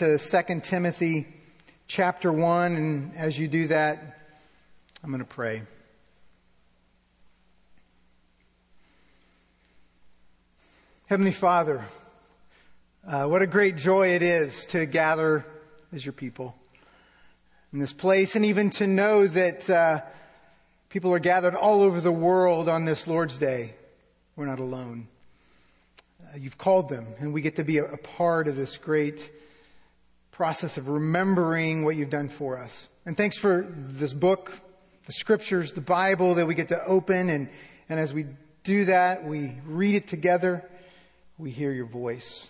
to 2 Timothy chapter 1. And as you do that, I'm going to pray. Heavenly Father, uh, what a great joy it is to gather as your people in this place and even to know that uh, people are gathered all over the world on this Lord's Day. We're not alone. Uh, you've called them, and we get to be a, a part of this great process of remembering what you've done for us. And thanks for this book, the scriptures, the Bible that we get to open. And, and as we do that, we read it together we hear your voice.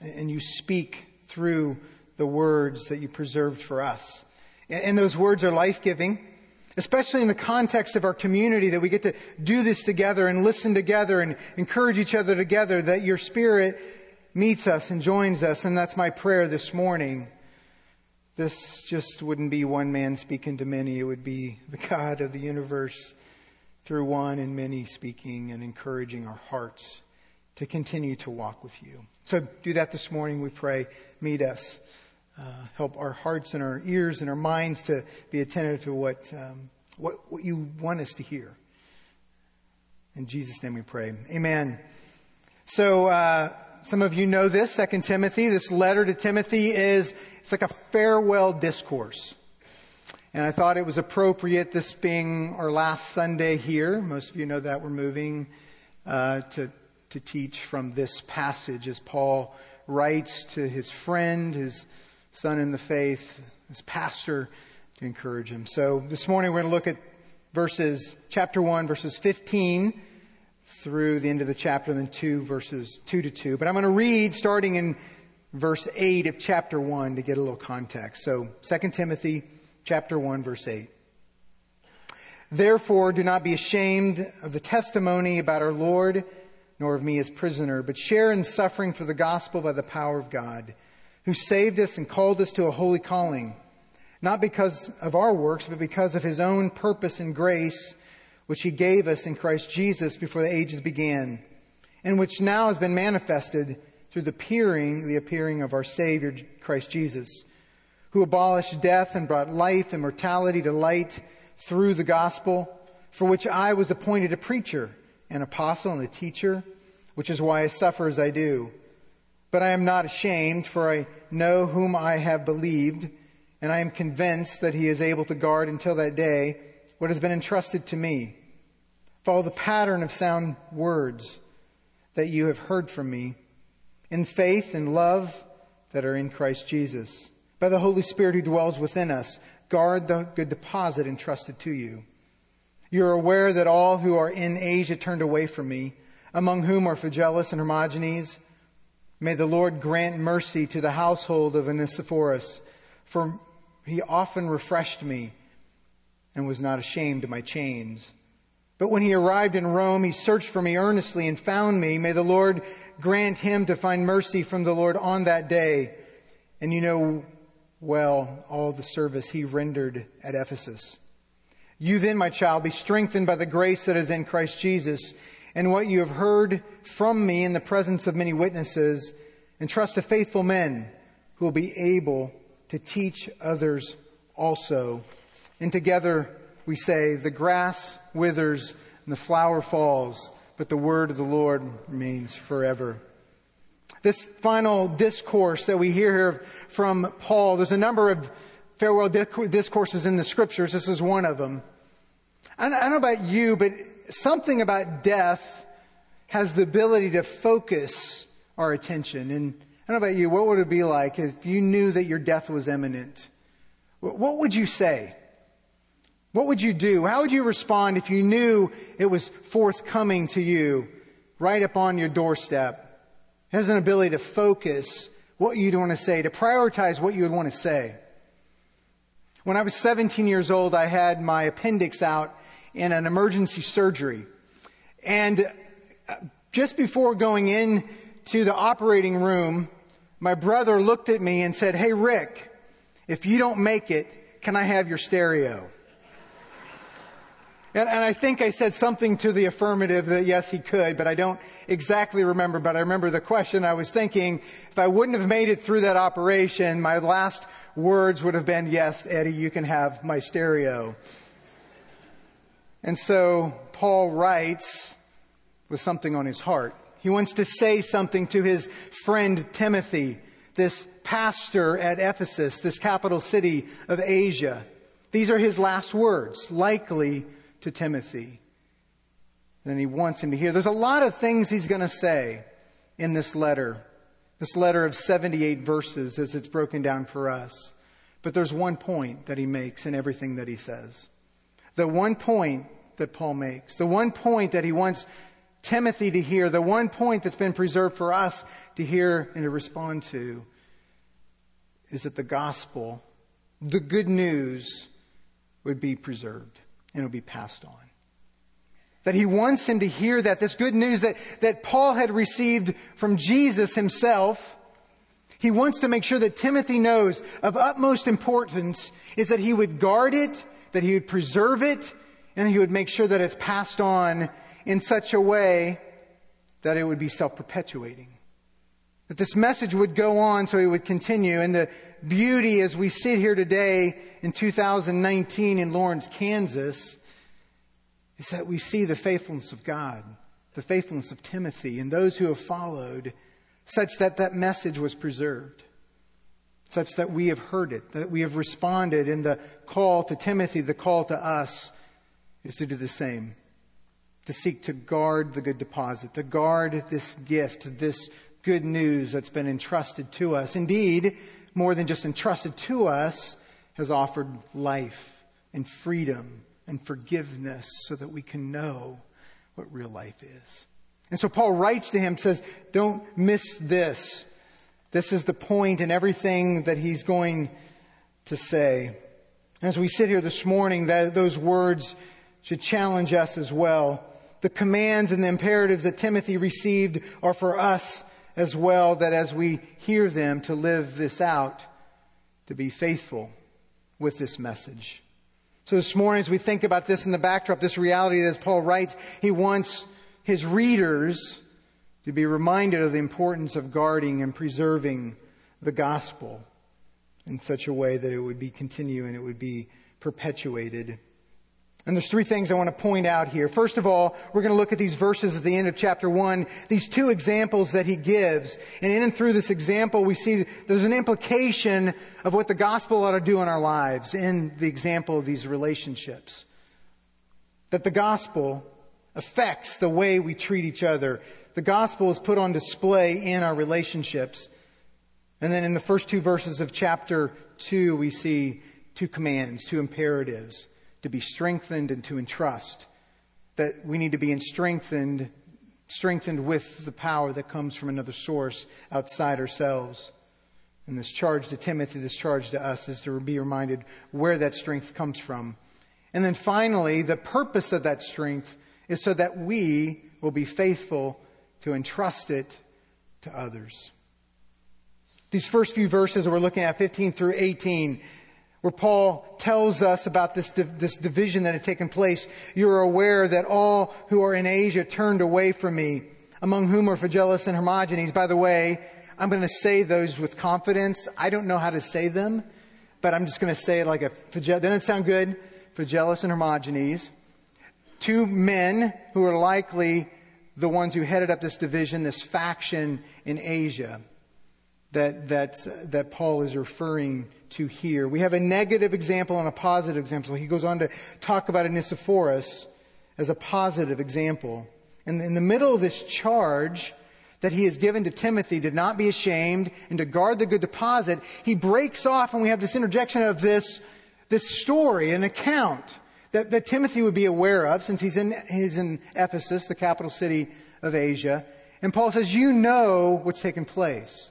And you speak through the words that you preserved for us. And those words are life giving, especially in the context of our community that we get to do this together and listen together and encourage each other together, that your spirit meets us and joins us. And that's my prayer this morning. This just wouldn't be one man speaking to many. It would be the God of the universe through one and many speaking and encouraging our hearts to continue to walk with you. So do that this morning, we pray. Meet us. Uh, help our hearts and our ears and our minds to be attentive to what, um, what, what you want us to hear. In Jesus' name we pray. Amen. So, uh, some of you know this, Second Timothy. This letter to Timothy is, it's like a farewell discourse. And I thought it was appropriate, this being our last Sunday here. Most of you know that we're moving uh, to to teach from this passage as Paul writes to his friend, his son in the faith, his pastor, to encourage him. So this morning we're going to look at verses, chapter 1, verses 15 through the end of the chapter, then 2, verses 2 to 2. But I'm going to read starting in verse 8 of chapter 1 to get a little context. So 2 Timothy chapter 1, verse 8. Therefore, do not be ashamed of the testimony about our Lord nor of me as prisoner, but share in suffering for the gospel by the power of God, who saved us and called us to a holy calling, not because of our works, but because of his own purpose and grace, which he gave us in Christ Jesus before the ages began, and which now has been manifested through the appearing, the appearing of our Savior, Christ Jesus, who abolished death and brought life and mortality to light through the gospel, for which I was appointed a preacher an apostle and a teacher, which is why I suffer as I do. But I am not ashamed, for I know whom I have believed, and I am convinced that he is able to guard until that day what has been entrusted to me. Follow the pattern of sound words that you have heard from me in faith and love that are in Christ Jesus. By the Holy Spirit who dwells within us, guard the good deposit entrusted to you. You're aware that all who are in Asia turned away from me, among whom are Phygelus and Hermogenes. May the Lord grant mercy to the household of Onesiphorus, for he often refreshed me and was not ashamed of my chains. But when he arrived in Rome, he searched for me earnestly and found me. May the Lord grant him to find mercy from the Lord on that day. And you know well all the service he rendered at Ephesus. You then, my child, be strengthened by the grace that is in Christ Jesus, and what you have heard from me in the presence of many witnesses, and trust to faithful men who will be able to teach others also. And together we say, the grass withers and the flower falls, but the word of the Lord remains forever. This final discourse that we hear here from Paul, there's a number of farewell discourses in the scriptures. This is one of them. I don't know about you, but something about death has the ability to focus our attention. And I don't know about you, what would it be like if you knew that your death was imminent? What would you say? What would you do? How would you respond if you knew it was forthcoming to you right upon your doorstep? It has an ability to focus what you'd want to say, to prioritize what you would want to say. When I was 17 years old, I had my appendix out in an emergency surgery. And uh, just before going in to the operating room, my brother looked at me and said, Hey, Rick, if you don't make it, can I have your stereo? And, and, I think I said something to the affirmative that yes, he could, but I don't exactly remember. But I remember the question I was thinking, if I wouldn't have made it through that operation, my last words would have been, yes, Eddie, you can have my stereo. And so Paul writes with something on his heart. He wants to say something to his friend Timothy, this pastor at Ephesus, this capital city of Asia. These are his last words, likely to Timothy. And he wants him to hear. There's a lot of things he's going to say in this letter. This letter of 78 verses as it's broken down for us. But there's one point that he makes in everything that he says. The one point that Paul makes, the one point that he wants Timothy to hear, the one point that's been preserved for us to hear and to respond to is that the gospel, the good news, would be preserved and it'll be passed on. That he wants him to hear that, this good news that, that Paul had received from Jesus himself. He wants to make sure that Timothy knows of utmost importance is that he would guard it, that he would preserve it, and he would make sure that it's passed on in such a way that it would be self-perpetuating. That this message would go on so it would continue. And the beauty as we sit here today in 2019 in Lawrence, Kansas, is that we see the faithfulness of God, the faithfulness of Timothy and those who have followed, such that that message was preserved, such that we have heard it, that we have responded in the call to Timothy, the call to us is to do the same, to seek to guard the good deposit, to guard this gift, this good news that's been entrusted to us. Indeed, more than just entrusted to us, has offered life and freedom and forgiveness so that we can know what real life is. And so Paul writes to him, says, don't miss this. This is the point in everything that he's going to say. As we sit here this morning, that, those words should challenge us as well. The commands and the imperatives that Timothy received are for us as well, that as we hear them, to live this out, to be faithful with this message. So this morning, as we think about this in the backdrop, this reality that as Paul writes, he wants his readers to be reminded of the importance of guarding and preserving the gospel in such a way that it would be continued and it would be perpetuated and there's three things I want to point out here. First of all, we're going to look at these verses at the end of chapter one, these two examples that he gives. And in and through this example, we see there's an implication of what the gospel ought to do in our lives in the example of these relationships. That the gospel affects the way we treat each other. The gospel is put on display in our relationships. And then in the first two verses of chapter two, we see two commands, two imperatives to be strengthened and to entrust. That we need to be strengthened, strengthened with the power that comes from another source outside ourselves. And this charge to Timothy, this charge to us is to be reminded where that strength comes from. And then finally, the purpose of that strength is so that we will be faithful to entrust it to others. These first few verses that we're looking at, 15 through 18, where Paul tells us about this, this division that had taken place. You're aware that all who are in Asia turned away from me, among whom are Phygelus and Hermogenes. By the way, I'm going to say those with confidence. I don't know how to say them, but I'm just going to say it like a Phygelus. Doesn't it sound good? Phygelus and Hermogenes. Two men who are likely the ones who headed up this division, this faction in Asia that, that, that Paul is referring to here. We have a negative example and a positive example. He goes on to talk about Onesiphorus as a positive example. And in the middle of this charge that he has given to Timothy to not be ashamed and to guard the good deposit, he breaks off and we have this interjection of this, this story, an account that, that Timothy would be aware of since he's in, he's in Ephesus, the capital city of Asia. And Paul says, you know what's taken place.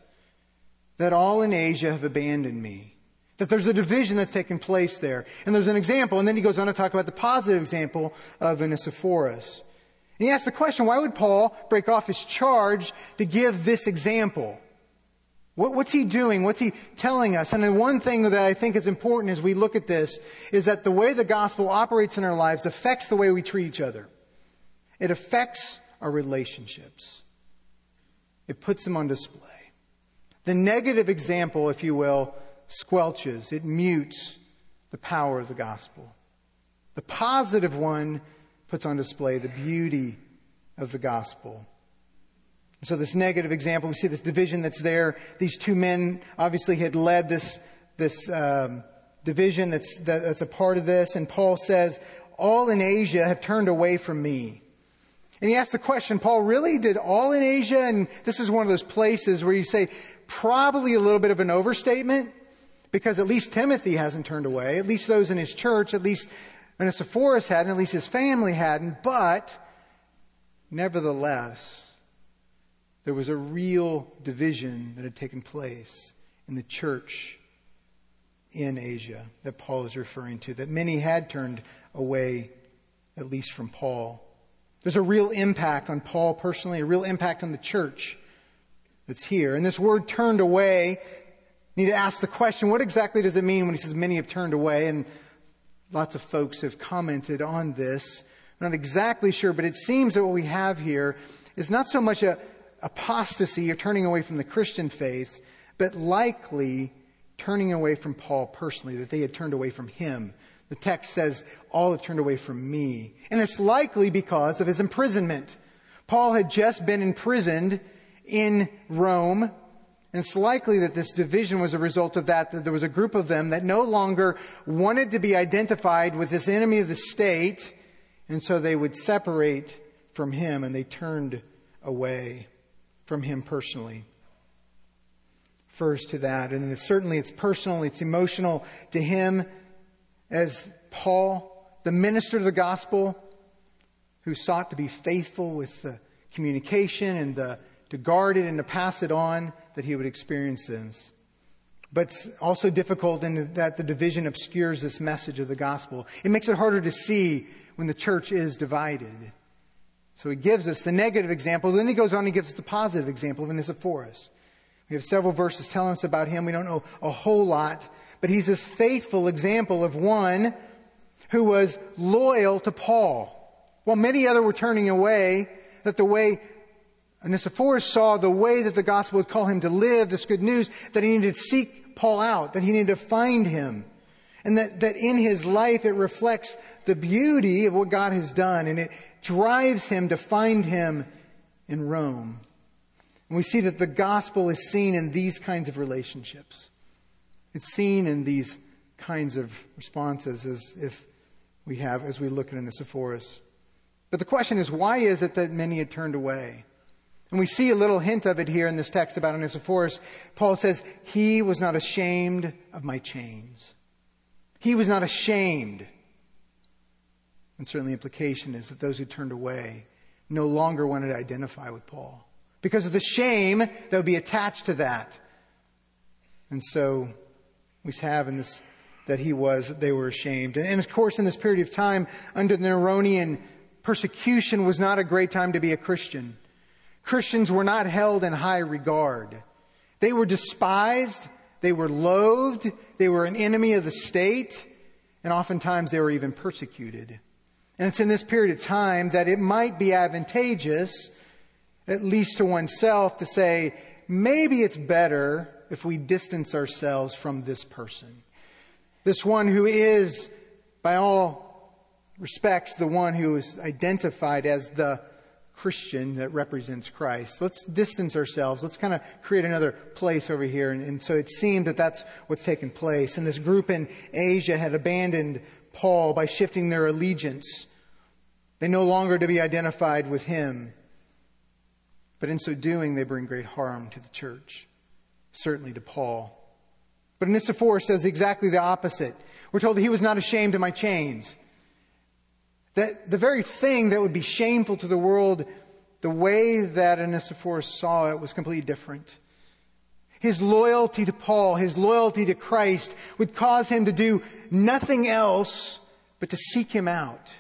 That all in Asia have abandoned me. That there's a division that's taken place there. And there's an example, and then he goes on to talk about the positive example of Onesiphorus. And he asks the question, why would Paul break off his charge to give this example? What, what's he doing? What's he telling us? And the one thing that I think is important as we look at this is that the way the gospel operates in our lives affects the way we treat each other. It affects our relationships. It puts them on display. The negative example, if you will, squelches, it mutes the power of the gospel. The positive one puts on display the beauty of the gospel. So this negative example, we see this division that's there. These two men obviously had led this, this um, division that's, that, that's a part of this. And Paul says, all in Asia have turned away from me. And he asks the question, Paul, really did all in Asia? And this is one of those places where you say, probably a little bit of an overstatement, because at least Timothy hasn't turned away. At least those in his church, at least Onesiphorus hadn't, at least his family hadn't. But, nevertheless, there was a real division that had taken place in the church in Asia that Paul is referring to, that many had turned away, at least from Paul. There's a real impact on Paul personally, a real impact on the church that's here. And this word turned away, need to ask the question, what exactly does it mean when he says many have turned away? And lots of folks have commented on this. I'm not exactly sure, but it seems that what we have here is not so much a, apostasy or turning away from the Christian faith, but likely turning away from Paul personally, that they had turned away from him. The text says, all have turned away from me. And it's likely because of his imprisonment. Paul had just been imprisoned in Rome. And it's likely that this division was a result of that, that there was a group of them that no longer wanted to be identified with this enemy of the state. And so they would separate from him and they turned away from him personally. First to that, and certainly it's personal, it's emotional to him as Paul, the minister of the gospel, who sought to be faithful with the communication and the, to guard it and to pass it on, that he would experience this. But it's also difficult in that the division obscures this message of the gospel. It makes it harder to see when the church is divided. So he gives us the negative example. Then he goes on and gives us the positive example of Onesiphorus. We have several verses telling us about him. We don't know a whole lot, but he's this faithful example of one who was loyal to Paul. While many other were turning away, that the way Onesiphorus saw the way that the gospel would call him to live, this good news, that he needed to seek Paul out, that he needed to find him. And that, that in his life it reflects the beauty of what God has done and it drives him to find him in Rome. And we see that the gospel is seen in these kinds of relationships. It's seen in these kinds of responses as if we have as we look at Onesiphorus. But the question is, why is it that many had turned away? And we see a little hint of it here in this text about Onesiphorus. Paul says, He was not ashamed of my chains. He was not ashamed. And certainly the implication is that those who turned away no longer wanted to identify with Paul because of the shame that would be attached to that. And so we have in this that he was, they were ashamed. And of course, in this period of time, under the Neronian persecution was not a great time to be a Christian. Christians were not held in high regard. They were despised. They were loathed. They were an enemy of the state. And oftentimes they were even persecuted. And it's in this period of time that it might be advantageous, at least to oneself, to say, maybe it's better if we distance ourselves from this person. This one who is, by all respects, the one who is identified as the Christian that represents Christ. Let's distance ourselves. Let's kind of create another place over here. And, and, so it seemed that that's what's taken place. And this group in Asia had abandoned Paul by shifting their allegiance. They no longer to be identified with him. But in so doing, they bring great harm to the church, certainly to Paul. But Onesiphorus says exactly the opposite. We're told that he was not ashamed of my chains. That the very thing that would be shameful to the world, the way that Onesiphorus saw it was completely different. His loyalty to Paul, his loyalty to Christ would cause him to do nothing else but to seek him out.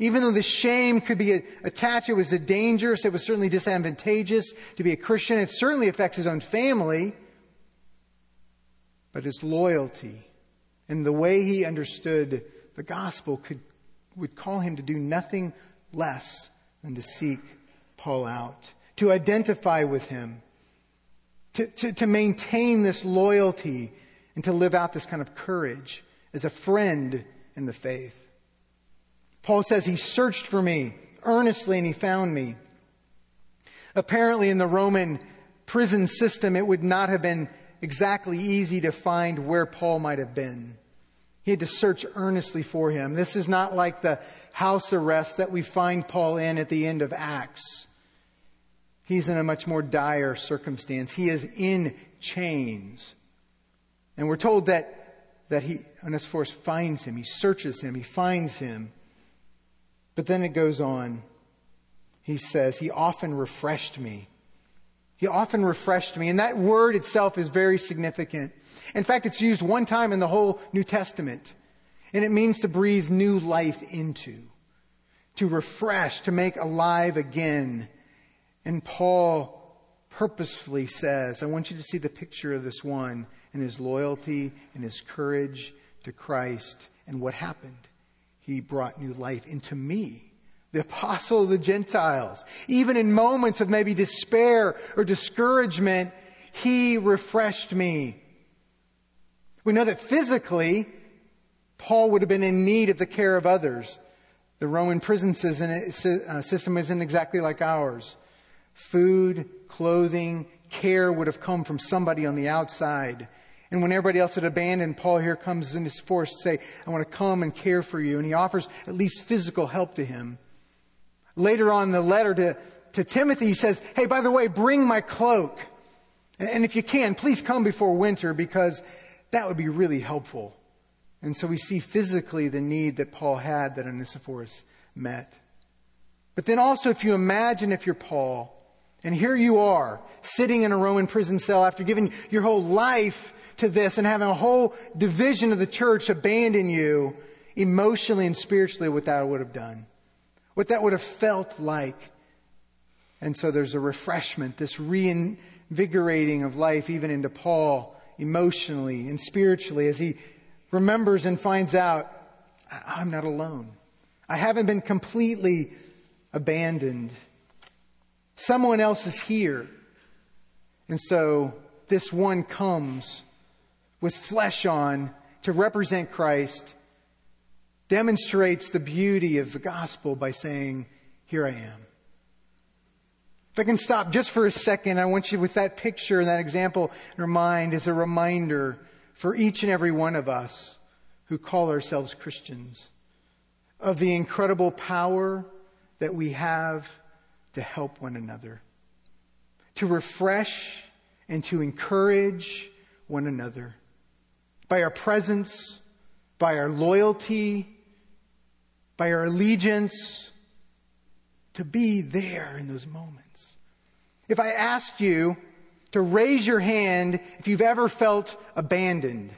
Even though the shame could be attached, it was dangerous, it was certainly disadvantageous to be a Christian. It certainly affects his own family but his loyalty and the way he understood the gospel could, would call him to do nothing less than to seek Paul out, to identify with him, to, to, to maintain this loyalty, and to live out this kind of courage as a friend in the faith. Paul says he searched for me earnestly and he found me. Apparently, in the Roman prison system, it would not have been exactly easy to find where Paul might have been. He had to search earnestly for him. This is not like the house arrest that we find Paul in at the end of Acts. He's in a much more dire circumstance. He is in chains. And we're told that, that he, Onesiphorus finds him. He searches him. He finds him. But then it goes on. He says, He often refreshed me. He often refreshed me. And that word itself is very significant. In fact, it's used one time in the whole New Testament. And it means to breathe new life into, to refresh, to make alive again. And Paul purposefully says, I want you to see the picture of this one and his loyalty and his courage to Christ and what happened. He brought new life into me, the apostle of the Gentiles. Even in moments of maybe despair or discouragement, he refreshed me. We know that physically, Paul would have been in need of the care of others. The Roman prison uh, system isn't exactly like ours. Food, clothing, care would have come from somebody on the outside. And when everybody else had abandoned, Paul here comes Onesiphorus to say, I want to come and care for you. And he offers at least physical help to him. Later on in the letter to, to Timothy, he says, Hey, by the way, bring my cloak. And if you can, please come before winter because that would be really helpful. And so we see physically the need that Paul had that Onesiphorus met. But then also, if you imagine if you're Paul, and here you are, sitting in a Roman prison cell after giving your whole life to this and having a whole division of the church abandon you emotionally and spiritually, what that would have done. What that would have felt like. And so there's a refreshment, this reinvigorating of life, even into Paul emotionally and spiritually as he remembers and finds out, I'm not alone. I haven't been completely abandoned. Someone else is here. And so this one comes with flesh on to represent Christ, demonstrates the beauty of the gospel by saying, Here I am. If I can stop just for a second, I want you with that picture and that example in your mind as a reminder for each and every one of us who call ourselves Christians of the incredible power that we have to help one another, to refresh and to encourage one another by our presence, by our loyalty, by our allegiance, to be there in those moments. If I asked you to raise your hand if you've ever felt abandoned,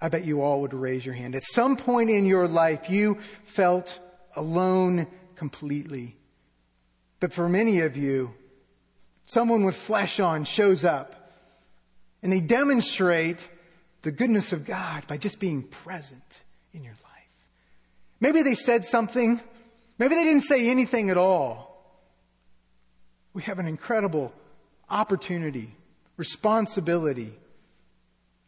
I bet you all would raise your hand. At some point in your life, you felt alone completely. But for many of you, someone with flesh on shows up and they demonstrate the goodness of God by just being present in your life. Maybe they said something. Maybe they didn't say anything at all. We have an incredible opportunity, responsibility,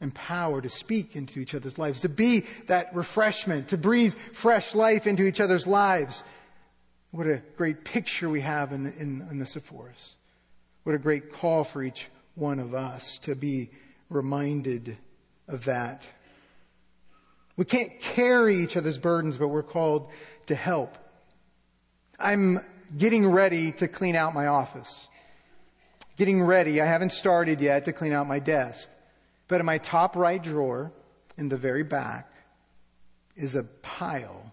and power to speak into each other's lives, to be that refreshment, to breathe fresh life into each other's lives. What a great picture we have in, the, in, in. What a great call for each one of us to be reminded of that. We can't carry each other's burdens, but we're called to help. I'm getting ready to clean out my office. Getting ready, I haven't started yet to clean out my desk. But in my top right drawer, in the very back, is a pile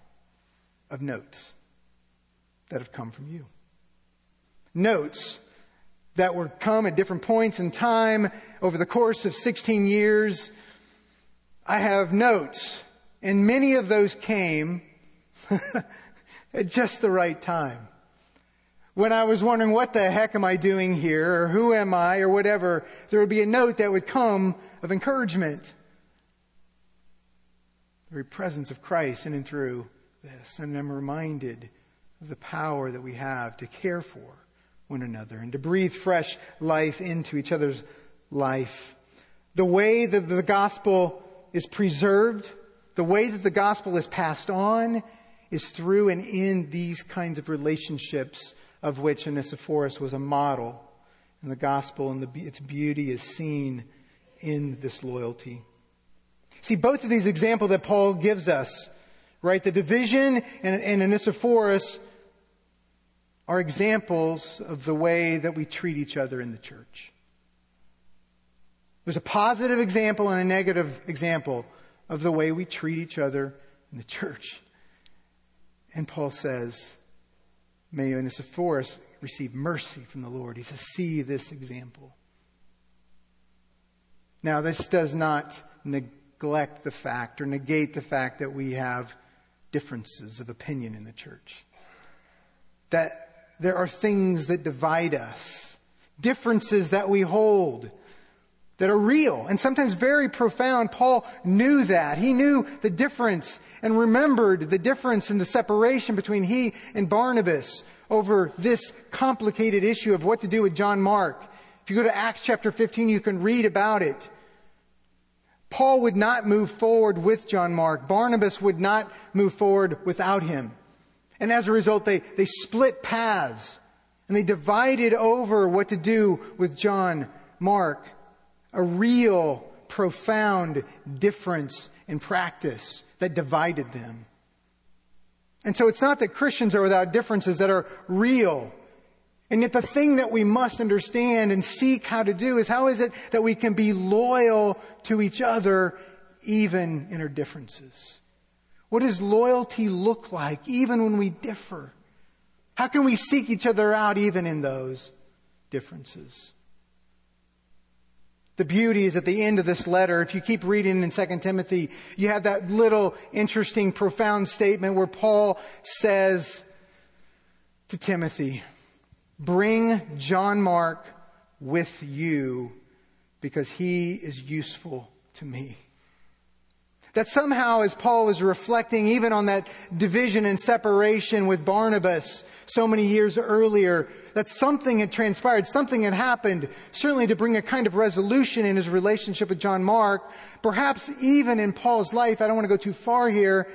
of notes that have come from you. Notes that were come at different points in time over the course of 16 years. I have notes, and many of those came at just the right time when I was wondering what the heck am I doing here or who am I or whatever, there would be a note that would come of encouragement. The presence of Christ in and through this. And I'm reminded of the power that we have to care for one another and to breathe fresh life into each other's life. The way that the gospel is preserved, the way that the gospel is passed on is through and in these kinds of relationships of which Onesiphorus was a model. And the gospel and the, its beauty is seen in this loyalty. See, both of these examples that Paul gives us, right, the division and, and Onesiphorus are examples of the way that we treat each other in the church. There's a positive example and a negative example of the way we treat each other in the church. And Paul says, May Onesiphorus receive mercy from the Lord. He says, see this example. Now, this does not neglect the fact or negate the fact that we have differences of opinion in the church. That there are things that divide us, differences that we hold that are real and sometimes very profound. Paul knew that. He knew the difference and remembered the difference in the separation between he and Barnabas over this complicated issue of what to do with John Mark. If you go to Acts chapter 15, you can read about it. Paul would not move forward with John Mark. Barnabas would not move forward without him. And as a result, they, they split paths and they divided over what to do with John Mark. A real, profound difference in practice that divided them. And so it's not that Christians are without differences that are real. And yet the thing that we must understand and seek how to do is how is it that we can be loyal to each other even in our differences? What does loyalty look like even when we differ? How can we seek each other out even in those differences? The beauty is at the end of this letter. If you keep reading in 2 Timothy, you have that little interesting, profound statement where Paul says to Timothy, bring John Mark with you because he is useful to me. That somehow, as Paul is reflecting even on that division and separation with Barnabas so many years earlier, that something had transpired, something had happened, certainly to bring a kind of resolution in his relationship with John Mark, perhaps even in Paul's life, I don't want to go too far here,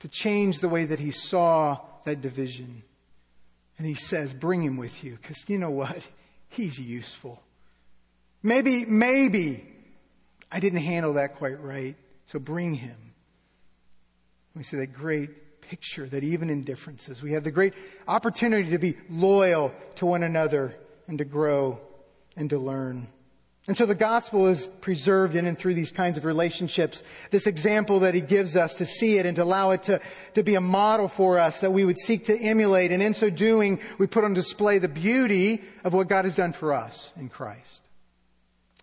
to change the way that he saw that division. And he says, bring him with you, because you know what? He's useful. Maybe, maybe I didn't handle that quite right. So bring him. We see that great picture that even in differences, we have the great opportunity to be loyal to one another and to grow and to learn. And so the gospel is preserved in and through these kinds of relationships. This example that he gives us to see it and to allow it to, to be a model for us that we would seek to emulate. And in so doing, we put on display the beauty of what God has done for us in Christ.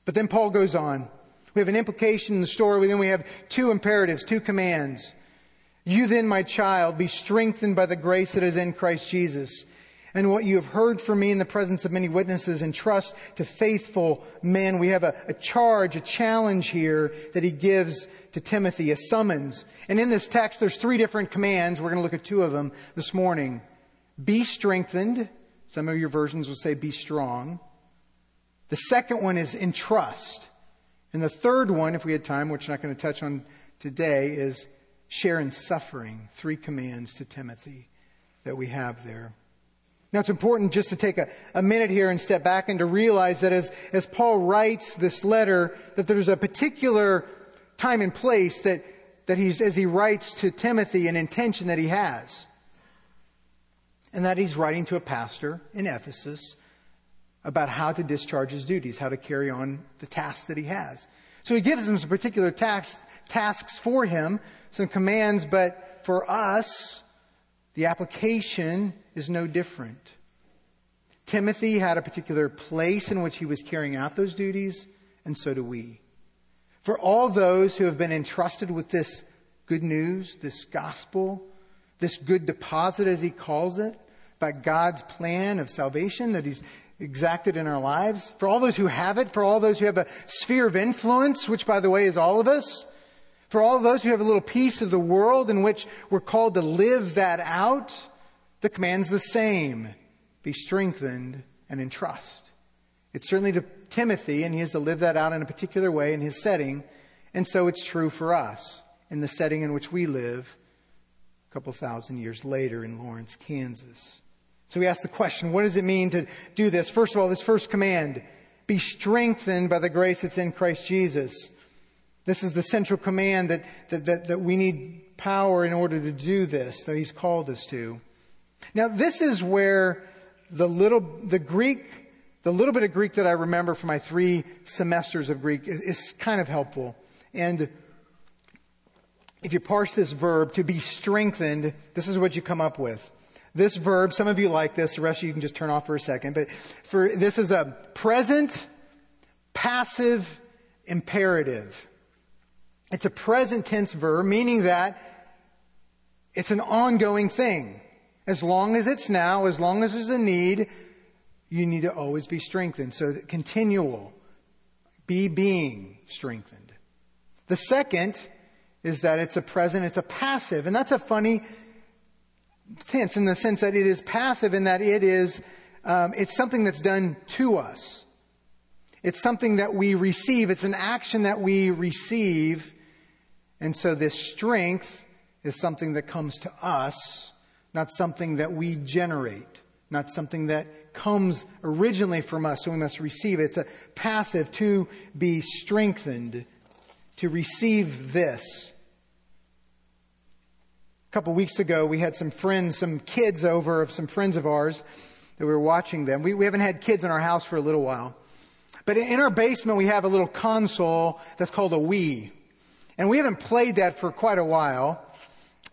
But then Paul goes on we have an implication in the story, then we have two imperatives, two commands. You then, my child, be strengthened by the grace that is in Christ Jesus. And what you have heard from me in the presence of many witnesses, entrust to faithful men. We have a, a charge, a challenge here that he gives to Timothy, a summons. And in this text, there's three different commands. We're going to look at two of them this morning. Be strengthened. Some of your versions will say be strong. The second one is entrust. And the third one, if we had time, which I'm not going to touch on today, is share in suffering. Three commands to Timothy that we have there. Now it's important just to take a, a minute here and step back and to realize that as, as Paul writes this letter, that there's a particular time and place that, that he's, as he writes to Timothy, an intention that he has. And that he's writing to a pastor in Ephesus about how to discharge his duties, how to carry on the tasks that he has. So he gives him some particular tasks, tasks for him, some commands, but for us, the application is no different. Timothy had a particular place in which he was carrying out those duties, and so do we. For all those who have been entrusted with this good news, this gospel, this good deposit as he calls it, by God's plan of salvation that He's exacted in our lives. For all those who have it, for all those who have a sphere of influence, which by the way is all of us. For all those who have a little piece of the world in which we're called to live that out, the command's the same. Be strengthened and entrust. It's certainly to Timothy, and he has to live that out in a particular way in his setting. And so it's true for us in the setting in which we live a couple thousand years later in Lawrence, Kansas. So we ask the question, what does it mean to do this? First of all, this first command, be strengthened by the grace that's in Christ Jesus. This is the central command that, that, that, that we need power in order to do this, that he's called us to. Now, this is where the little, the Greek, the little bit of Greek that I remember from my three semesters of Greek is, is kind of helpful. And if you parse this verb, to be strengthened, this is what you come up with. This verb, some of you like this, the rest of you can just turn off for a second, but for, this is a present, passive, imperative. It's a present tense verb, meaning that it's an ongoing thing. As long as it's now, as long as there's a need, you need to always be strengthened. So continual, be being strengthened. The second is that it's a present, it's a passive, and that's a funny tense in the sense that it is passive in that it is, um, it's something that's done to us. It's something that we receive. It's an action that we receive. And so this strength is something that comes to us, not something that we generate, not something that comes originally from us, so we must receive it. It's a passive to be strengthened, to receive this. A couple weeks ago, we had some friends, some kids over of some friends of ours that we were watching them. We, we haven't had kids in our house for a little while. But in our basement, we have a little console that's called a Wii. And we haven't played that for quite a while.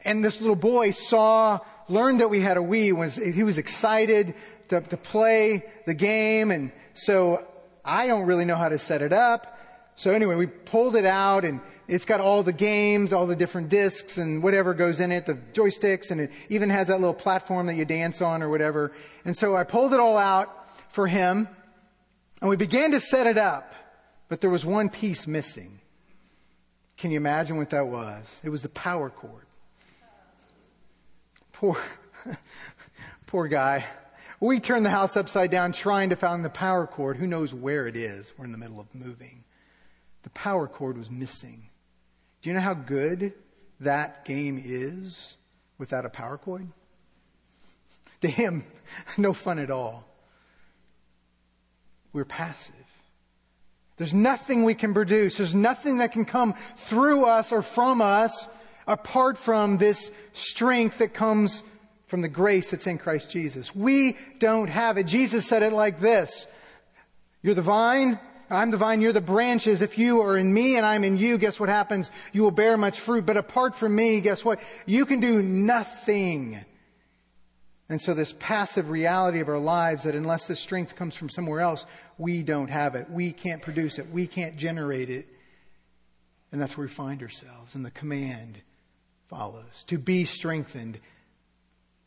And this little boy saw, learned that we had a Wii, was, he was excited to, to play the game. And so I don't really know how to set it up. So anyway, we pulled it out and it's got all the games, all the different discs and whatever goes in it, the joysticks, and it even has that little platform that you dance on or whatever. And so I pulled it all out for him and we began to set it up, but there was one piece missing. Can you imagine what that was? It was the power cord. Poor, poor guy. We turned the house upside down trying to find the power cord. Who knows where it is? We're in the middle of moving the power cord was missing. Do you know how good that game is without a power cord? To him, no fun at all. We're passive. There's nothing we can produce. There's nothing that can come through us or from us apart from this strength that comes from the grace that's in Christ Jesus. We don't have it. Jesus said it like this. You're the vine, I'm the vine, you're the branches. If you are in me and I'm in you, guess what happens? You will bear much fruit. But apart from me, guess what? You can do nothing. And so this passive reality of our lives that unless this strength comes from somewhere else, we don't have it. We can't produce it. We can't generate it. And that's where we find ourselves. And the command follows to be strengthened.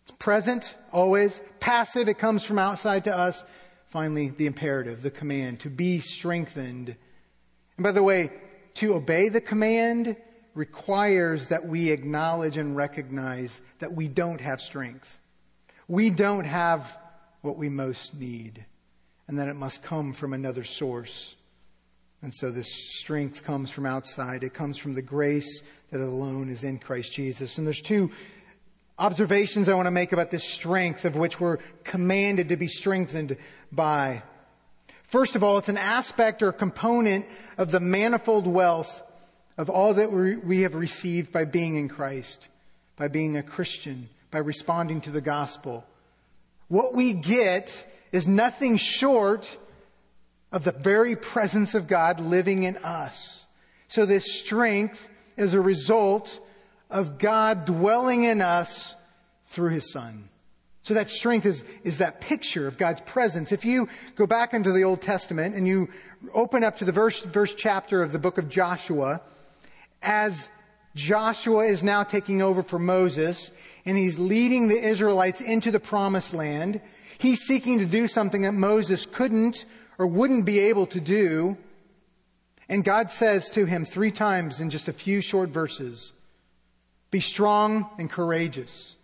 It's present, always. Passive, it comes from outside to us. Finally, the imperative, the command, to be strengthened. And by the way, to obey the command requires that we acknowledge and recognize that we don't have strength. We don't have what we most need, and that it must come from another source. And so this strength comes from outside. It comes from the grace that alone is in Christ Jesus. And there's two observations I want to make about this strength of which we're commanded to be strengthened by. First of all, it's an aspect or component of the manifold wealth of all that we have received by being in Christ, by being a Christian, by responding to the gospel. What we get is nothing short of the very presence of God living in us. So this strength is a result of God dwelling in us through his son. So that strength is, is that picture of God's presence. If you go back into the Old Testament and you open up to the verse, verse chapter of the book of Joshua, as Joshua is now taking over for Moses, and he's leading the Israelites into the promised land. He's seeking to do something that Moses couldn't or wouldn't be able to do. And God says to him three times in just a few short verses, be strong and courageous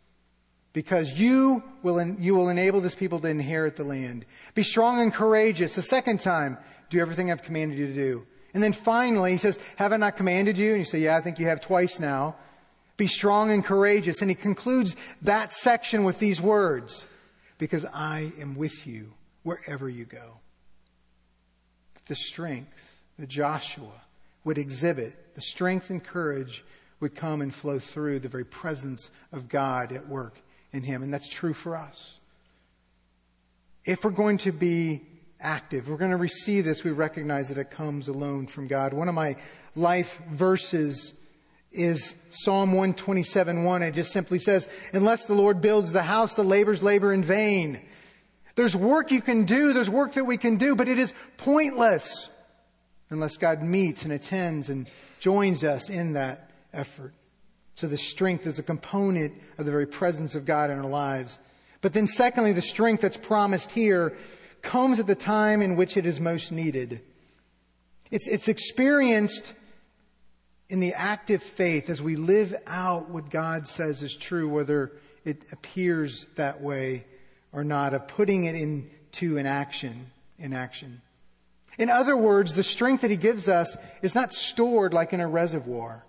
because you will, you will enable this people to inherit the land. Be strong and courageous. The second time, do everything I've commanded you to do. And then finally, he says, have I not commanded you? And you say, yeah, I think you have twice now. Be strong and courageous. And he concludes that section with these words, because I am with you wherever you go. The strength that Joshua would exhibit, the strength and courage would come and flow through the very presence of God at work in him. And that's true for us. If we're going to be active, we're going to receive this, we recognize that it comes alone from God. One of my life verses is Psalm 127 1. It just simply says, Unless the Lord builds the house, the laborers labor in vain. There's work you can do, there's work that we can do, but it is pointless unless God meets and attends and joins us in that effort. So the strength is a component of the very presence of God in our lives. But then secondly, the strength that's promised here comes at the time in which it is most needed. It's, it's experienced in the active faith as we live out what God says is true, whether it appears that way or not, of putting it into an action, in action. In other words, the strength that He gives us is not stored like in a reservoir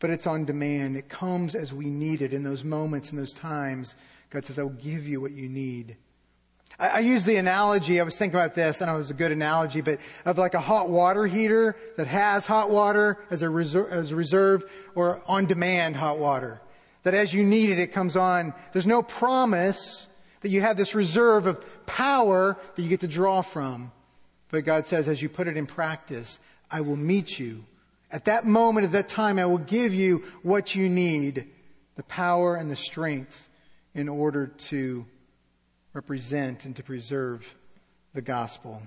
but it's on demand. It comes as we need it in those moments, in those times. God says, I will give you what you need. I, I use the analogy, I was thinking about this, and it was a good analogy, but of like a hot water heater that has hot water as a, reserve, as a reserve or on demand hot water. That as you need it, it comes on. There's no promise that you have this reserve of power that you get to draw from. But God says, as you put it in practice, I will meet you at that moment, at that time, I will give you what you need the power and the strength in order to represent and to preserve the gospel.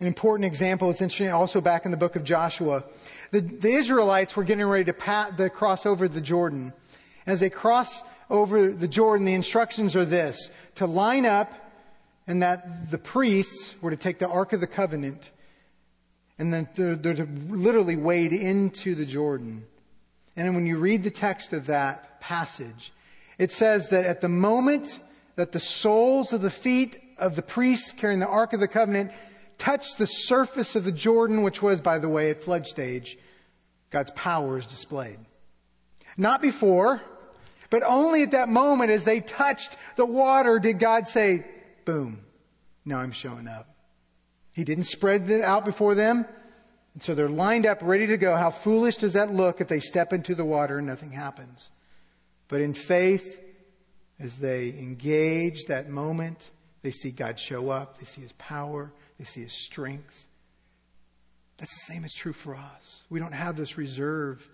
An important example, it's interesting, also back in the book of Joshua. The, the Israelites were getting ready to, pat, cross over the Jordan. As they cross over the Jordan, the instructions are this to line up, and that the priests were to take the Ark of the Covenant and then they're, they're literally wade into the Jordan. And when you read the text of that passage, it says that at the moment that the soles of the feet of the priests carrying the Ark of the Covenant touched the surface of the Jordan, which was, by the way, at flood stage, God's power is displayed. Not before, but only at that moment as they touched the water did God say, boom, now I'm showing up. He didn't spread it out before them. And so they're lined up, ready to go. How foolish does that look if they step into the water and nothing happens? But in faith, as they engage that moment, they see God show up, they see His power, they see His strength. That's the same as true for us. We don't have this reserve,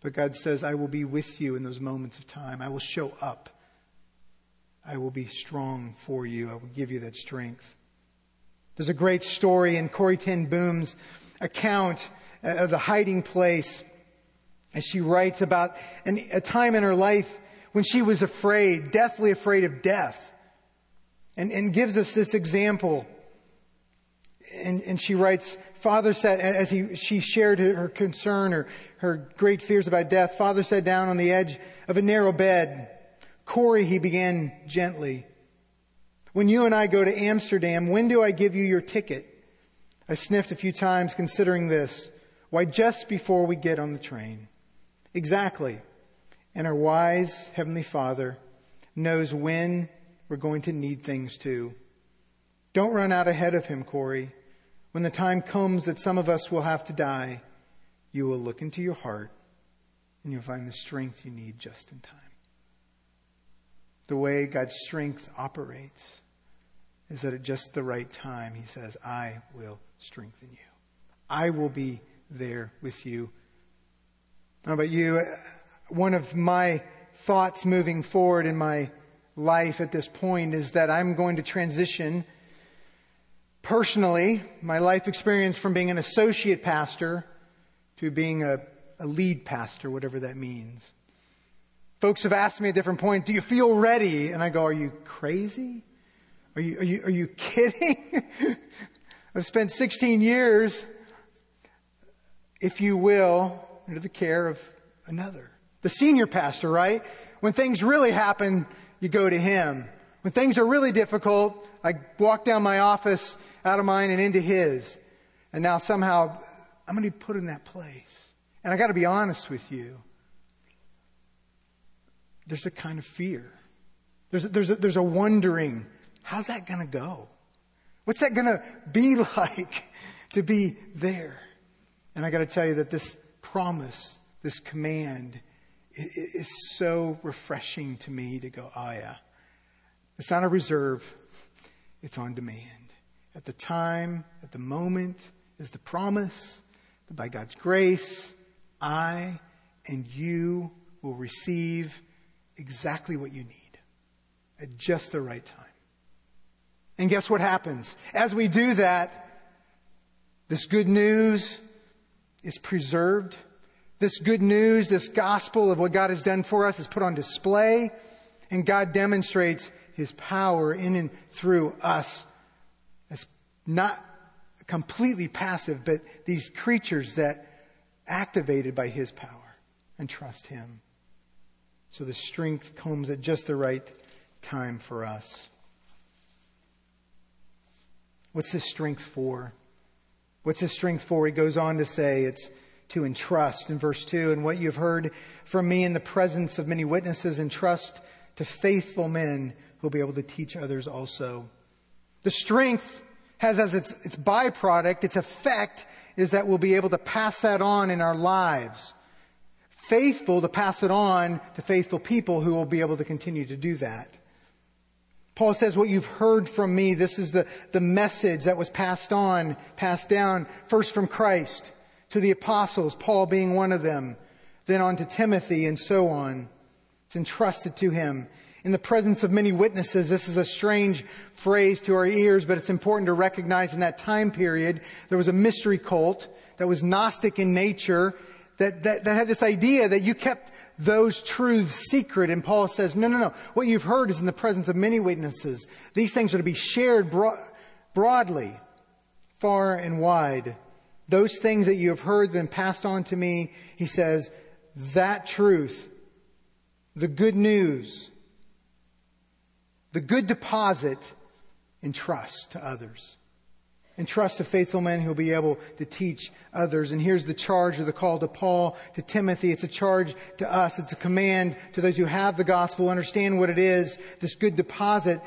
but God says, I will be with you in those moments of time. I will show up. I will be strong for you. I will give you that strength. There's a great story in Corrie ten Boom's account of the hiding place as she writes about an, a time in her life when she was afraid, deathly afraid of death, and, and gives us this example. And, and she writes, Father sat, as he, she shared her concern or her great fears about death, Father sat down on the edge of a narrow bed. Corrie, he began gently. When you and I go to Amsterdam, when do I give you your ticket? I sniffed a few times considering this. Why, just before we get on the train. Exactly. And our wise Heavenly Father knows when we're going to need things too. Don't run out ahead of Him, Corrie. When the time comes that some of us will have to die, you will look into your heart and you'll find the strength you need just in time. The way God's strength operates is that at just the right time, he says, I will strengthen you. I will be there with you. How about you? Uh, one of my thoughts moving forward in my life at this point is that I'm going to transition personally, my life experience from being an associate pastor to being a, a lead pastor, whatever that means. folks have asked me at different points, do you feel ready? And I go, are you crazy? Are you, are you, are you kidding? I've spent 16 years, if you will, under the care of another. The senior pastor, right? When things really happen, you go to him. When things are really difficult, I walk down my office, out of mine and into his. And now somehow I'm going to be put in that place. And I got to be honest with you. There's a kind of fear. There's a, there's a, there's a wondering, how's that going to go? What's that going to be like to be there? And I got to tell you that this promise, this command, is so refreshing to me to go, oh yeah. It's not a reserve, it's on demand. At the time, at the moment, is the promise that by God's grace, I and you will receive exactly what you need at just the right time. And guess what happens? As we do that, this good news is preserved. This good news, this gospel of what God has done for us is put on display. And God demonstrates his power in and through us as not completely passive, but these creatures that activated by his power and trust him. So the strength comes at just the right time for us. What's this strength for? What's this strength for? He goes on to say it's to entrust in verse 2 and what you've heard from me in the presence of many witnesses entrust to faithful men who will be able to teach others also. The strength has as its, its byproduct, its effect, is that we'll be able to pass that on in our lives. Faithful to pass it on to faithful people who will be able to continue to do that. Paul says, what you've heard from me, this is the, the message that was passed on, passed down, first from Christ to the apostles, Paul being one of them, then on to Timothy and so on. It's entrusted to him in the presence of many witnesses. This is a strange phrase to our ears, but it's important to recognize in that time period, there was a mystery cult that was Gnostic in nature that, that, that had this idea that you kept those truths secret. And Paul says, no, no, no. What you've heard is in the presence of many witnesses. These things are to be shared bro- broadly, far and wide. Those things that you have heard then passed on to me, he says, that truth, the good news, the good deposit in trust to others. And trust to faithful men who will be able to teach others. And here's the charge or the call to Paul, to Timothy. It's a charge to us. It's a command to those who have the gospel, understand what it is, this good deposit,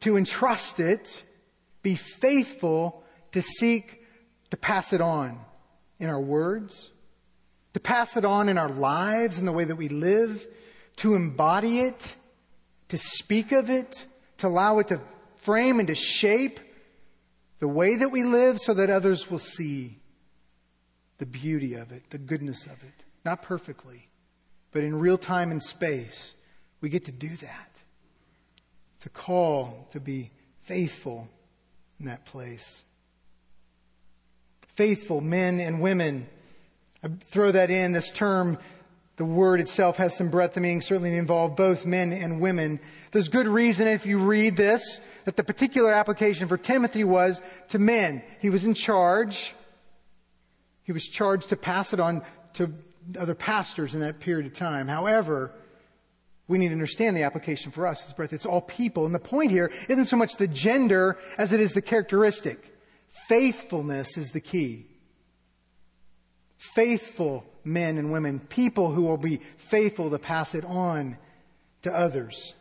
to entrust it, be faithful to seek to pass it on in our words, to pass it on in our lives, in the way that we live, to embody it to speak of it, to allow it to frame and to shape the way that we live so that others will see the beauty of it, the goodness of it. Not perfectly, but in real time and space, we get to do that. It's a call to be faithful in that place. Faithful men and women. I throw that in, this term the word itself has some breadth of meaning, certainly involve both men and women. There's good reason if you read this that the particular application for Timothy was to men. He was in charge. He was charged to pass it on to other pastors in that period of time. However, we need to understand the application for us. It's breadth. It's all people. And the point here isn't so much the gender as it is the characteristic. Faithfulness is the key. Faithful men and women, people who will be faithful to pass it on to others.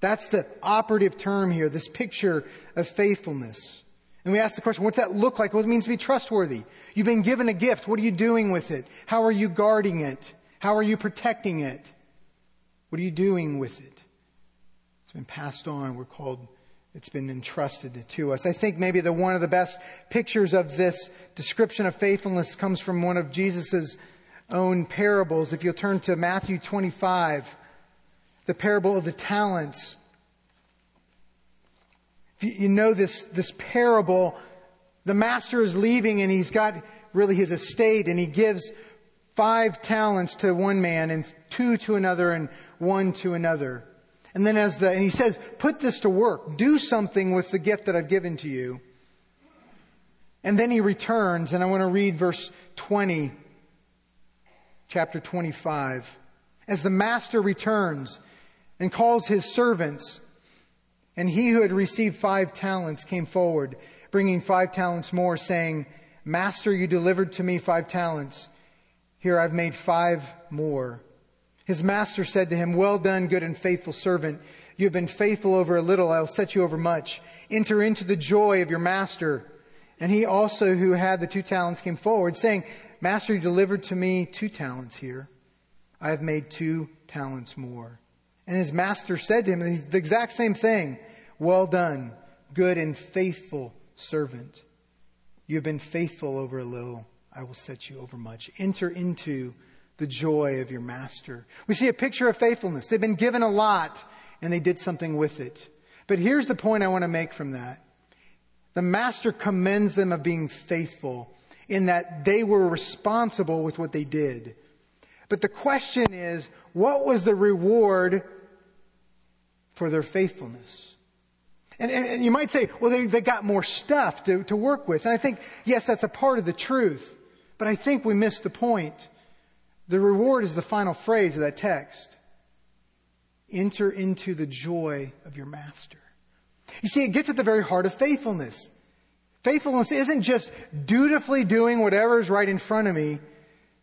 That's the operative term here, this picture of faithfulness. And we ask the question, what's that look like? What it means to be trustworthy? You've been given a gift. What are you doing with it? How are you guarding it? How are you protecting it? What are you doing with it? It's been passed on. We're called it's been entrusted to us. I think maybe the one of the best pictures of this description of faithfulness comes from one of Jesus' own parables. If you'll turn to Matthew 25, the parable of the talents. If you know this, this parable, the master is leaving and he's got really his estate and he gives five talents to one man and two to another and one to another. And then as the, and he says, put this to work. Do something with the gift that I've given to you. And then he returns, and I want to read verse 20, chapter 25. As the master returns and calls his servants, and he who had received five talents came forward, bringing five talents more, saying, Master, you delivered to me five talents. Here I've made five more. His master said to him, Well done, good and faithful servant. You have been faithful over a little. I will set you over much. Enter into the joy of your master. And he also, who had the two talents, came forward, saying, Master, you delivered to me two talents here. I have made two talents more. And his master said to him the exact same thing. Well done, good and faithful servant. You have been faithful over a little. I will set you over much. Enter into the joy of your master. We see a picture of faithfulness. They've been given a lot and they did something with it. But here's the point I want to make from that. The master commends them of being faithful in that they were responsible with what they did. But the question is, what was the reward for their faithfulness? And, and, and you might say, well, they, they got more stuff to, to work with. And I think, yes, that's a part of the truth. But I think we missed the point. The reward is the final phrase of that text. Enter into the joy of your master. You see, it gets at the very heart of faithfulness. Faithfulness isn't just dutifully doing whatever is right in front of me.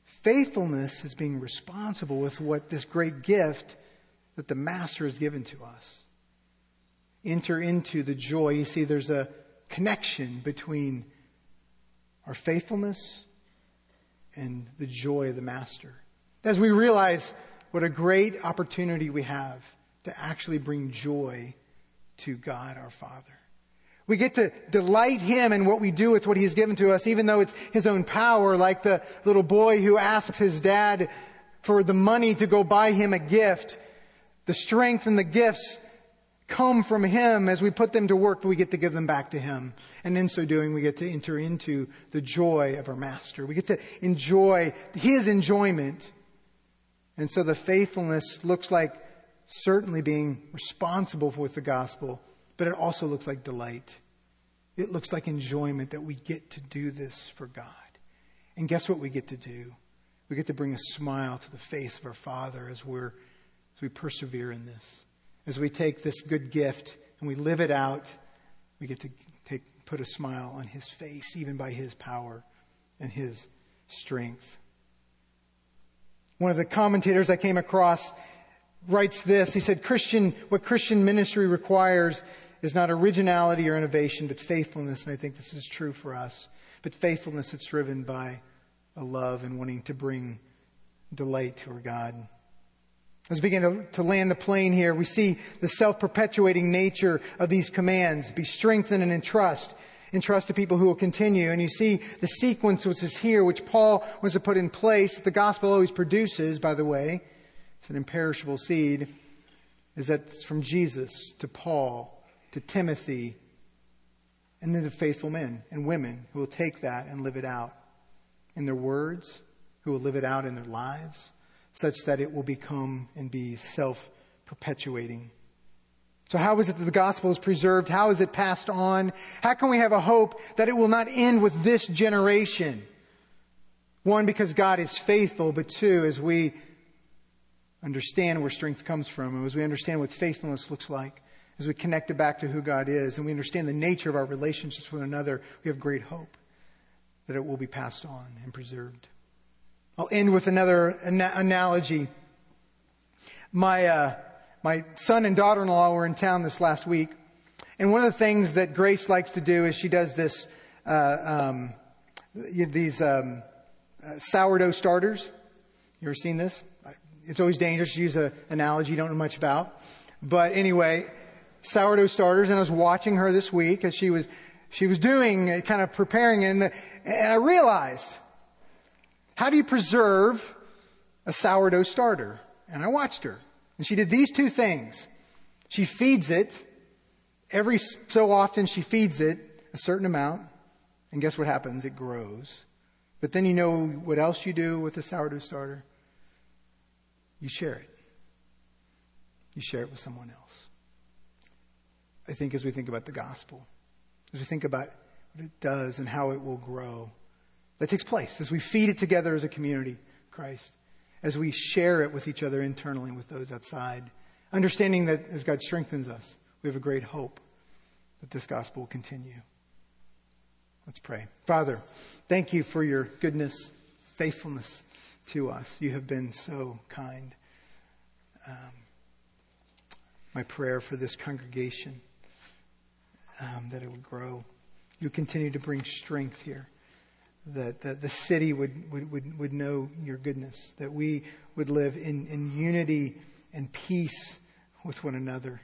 Faithfulness is being responsible with what this great gift that the master has given to us. Enter into the joy. You see, there's a connection between our faithfulness and the joy of the Master. As we realize what a great opportunity we have to actually bring joy to God our Father. We get to delight Him in what we do with what He's given to us, even though it's His own power, like the little boy who asks his dad for the money to go buy him a gift. The strength and the gifts come from Him as we put them to work, we get to give them back to Him. And in so doing, we get to enter into the joy of our Master. We get to enjoy His enjoyment. And so the faithfulness looks like certainly being responsible with the gospel, but it also looks like delight. It looks like enjoyment that we get to do this for God. And guess what we get to do? We get to bring a smile to the face of our Father as we're as we persevere in this as we take this good gift and we live it out, we get to take, put a smile on his face, even by his power and his strength. One of the commentators I came across writes this. He said, Christian, what Christian ministry requires is not originality or innovation, but faithfulness. And I think this is true for us. But faithfulness that's driven by a love and wanting to bring delight to our God. As we begin to, to land the plane here, we see the self-perpetuating nature of these commands. Be strengthened and entrust. Entrust to people who will continue. And you see the sequence which is here, which Paul wants to put in place, that the gospel always produces, by the way. It's an imperishable seed. Is that from Jesus to Paul to Timothy and then to faithful men and women who will take that and live it out in their words, who will live it out in their lives such that it will become and be self perpetuating. So, how is it that the gospel is preserved? How is it passed on? How can we have a hope that it will not end with this generation? One, because God is faithful, but two, as we understand where strength comes from, and as we understand what faithfulness looks like, as we connect it back to who God is, and we understand the nature of our relationships with one another, we have great hope that it will be passed on and preserved. I'll end with another ana- analogy. My, uh, my son and daughter-in-law were in town this last week, and one of the things that Grace likes to do is she does this, uh, um, these um, uh, sourdough starters. You ever seen this? It's always dangerous to use an analogy you don't know much about. But anyway, sourdough starters, and I was watching her this week as she was she was doing, kind of preparing, and, the, and I realized how do you preserve a sourdough starter? And I watched her. And she did these two things. She feeds it. Every so often she feeds it a certain amount. And guess what happens? It grows. But then you know what else you do with a sourdough starter? you share it. You share it with someone else. I think as we think about the gospel, as we think about what it does and how it will grow, that takes place as we feed it together as a community, Christ, as we share it with each other internally and with those outside, understanding that as God strengthens us, we have a great hope that this gospel will continue. Let's pray. Father, thank you for your goodness, faithfulness to us. You have been so kind. Um, my prayer for this congregation um, that it would grow. You continue to bring strength here. That, that the city would, would, would, would know your goodness. That we would live in, in unity and peace with one another,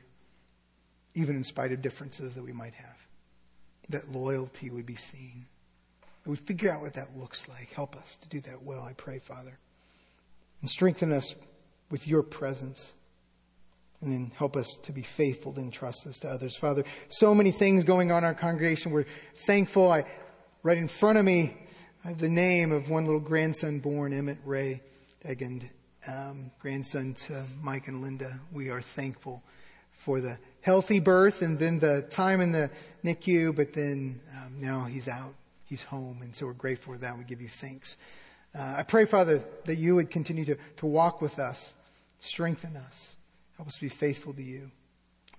even in spite of differences that we might have. That loyalty would be seen. That we figure out what that looks like. Help us to do that well, I pray, Father. And strengthen us with your presence and then help us to be faithful and trust this to others. Father, so many things going on in our congregation. We're thankful. I, right in front of me, I have the name of one little grandson born, Emmett Ray Egend, um, grandson to Mike and Linda. We are thankful for the healthy birth and then the time in the NICU, but then um, now he's out, he's home, and so we're grateful for that. We give you thanks. Uh, I pray, Father, that you would continue to, to walk with us, strengthen us. Help us to be faithful to you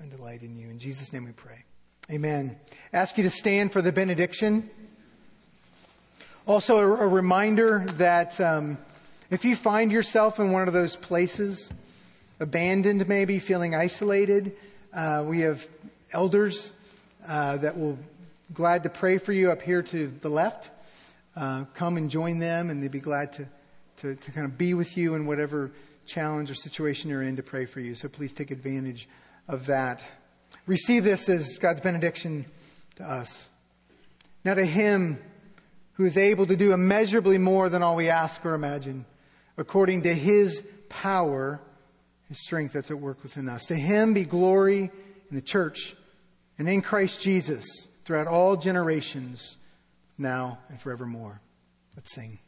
and delight in you. In Jesus' name we pray. Amen. Ask you to stand for the benediction. Also, a, a reminder that um, if you find yourself in one of those places, abandoned maybe, feeling isolated, uh, we have elders uh, that will glad to pray for you up here to the left. Uh, come and join them, and they'd be glad to, to, to kind of be with you in whatever challenge or situation you're in to pray for you. So please take advantage of that. Receive this as God's benediction to us. Now, to Him who is able to do immeasurably more than all we ask or imagine, according to His power, His strength that's at work within us. To Him be glory in the church and in Christ Jesus throughout all generations, now and forevermore. Let's sing.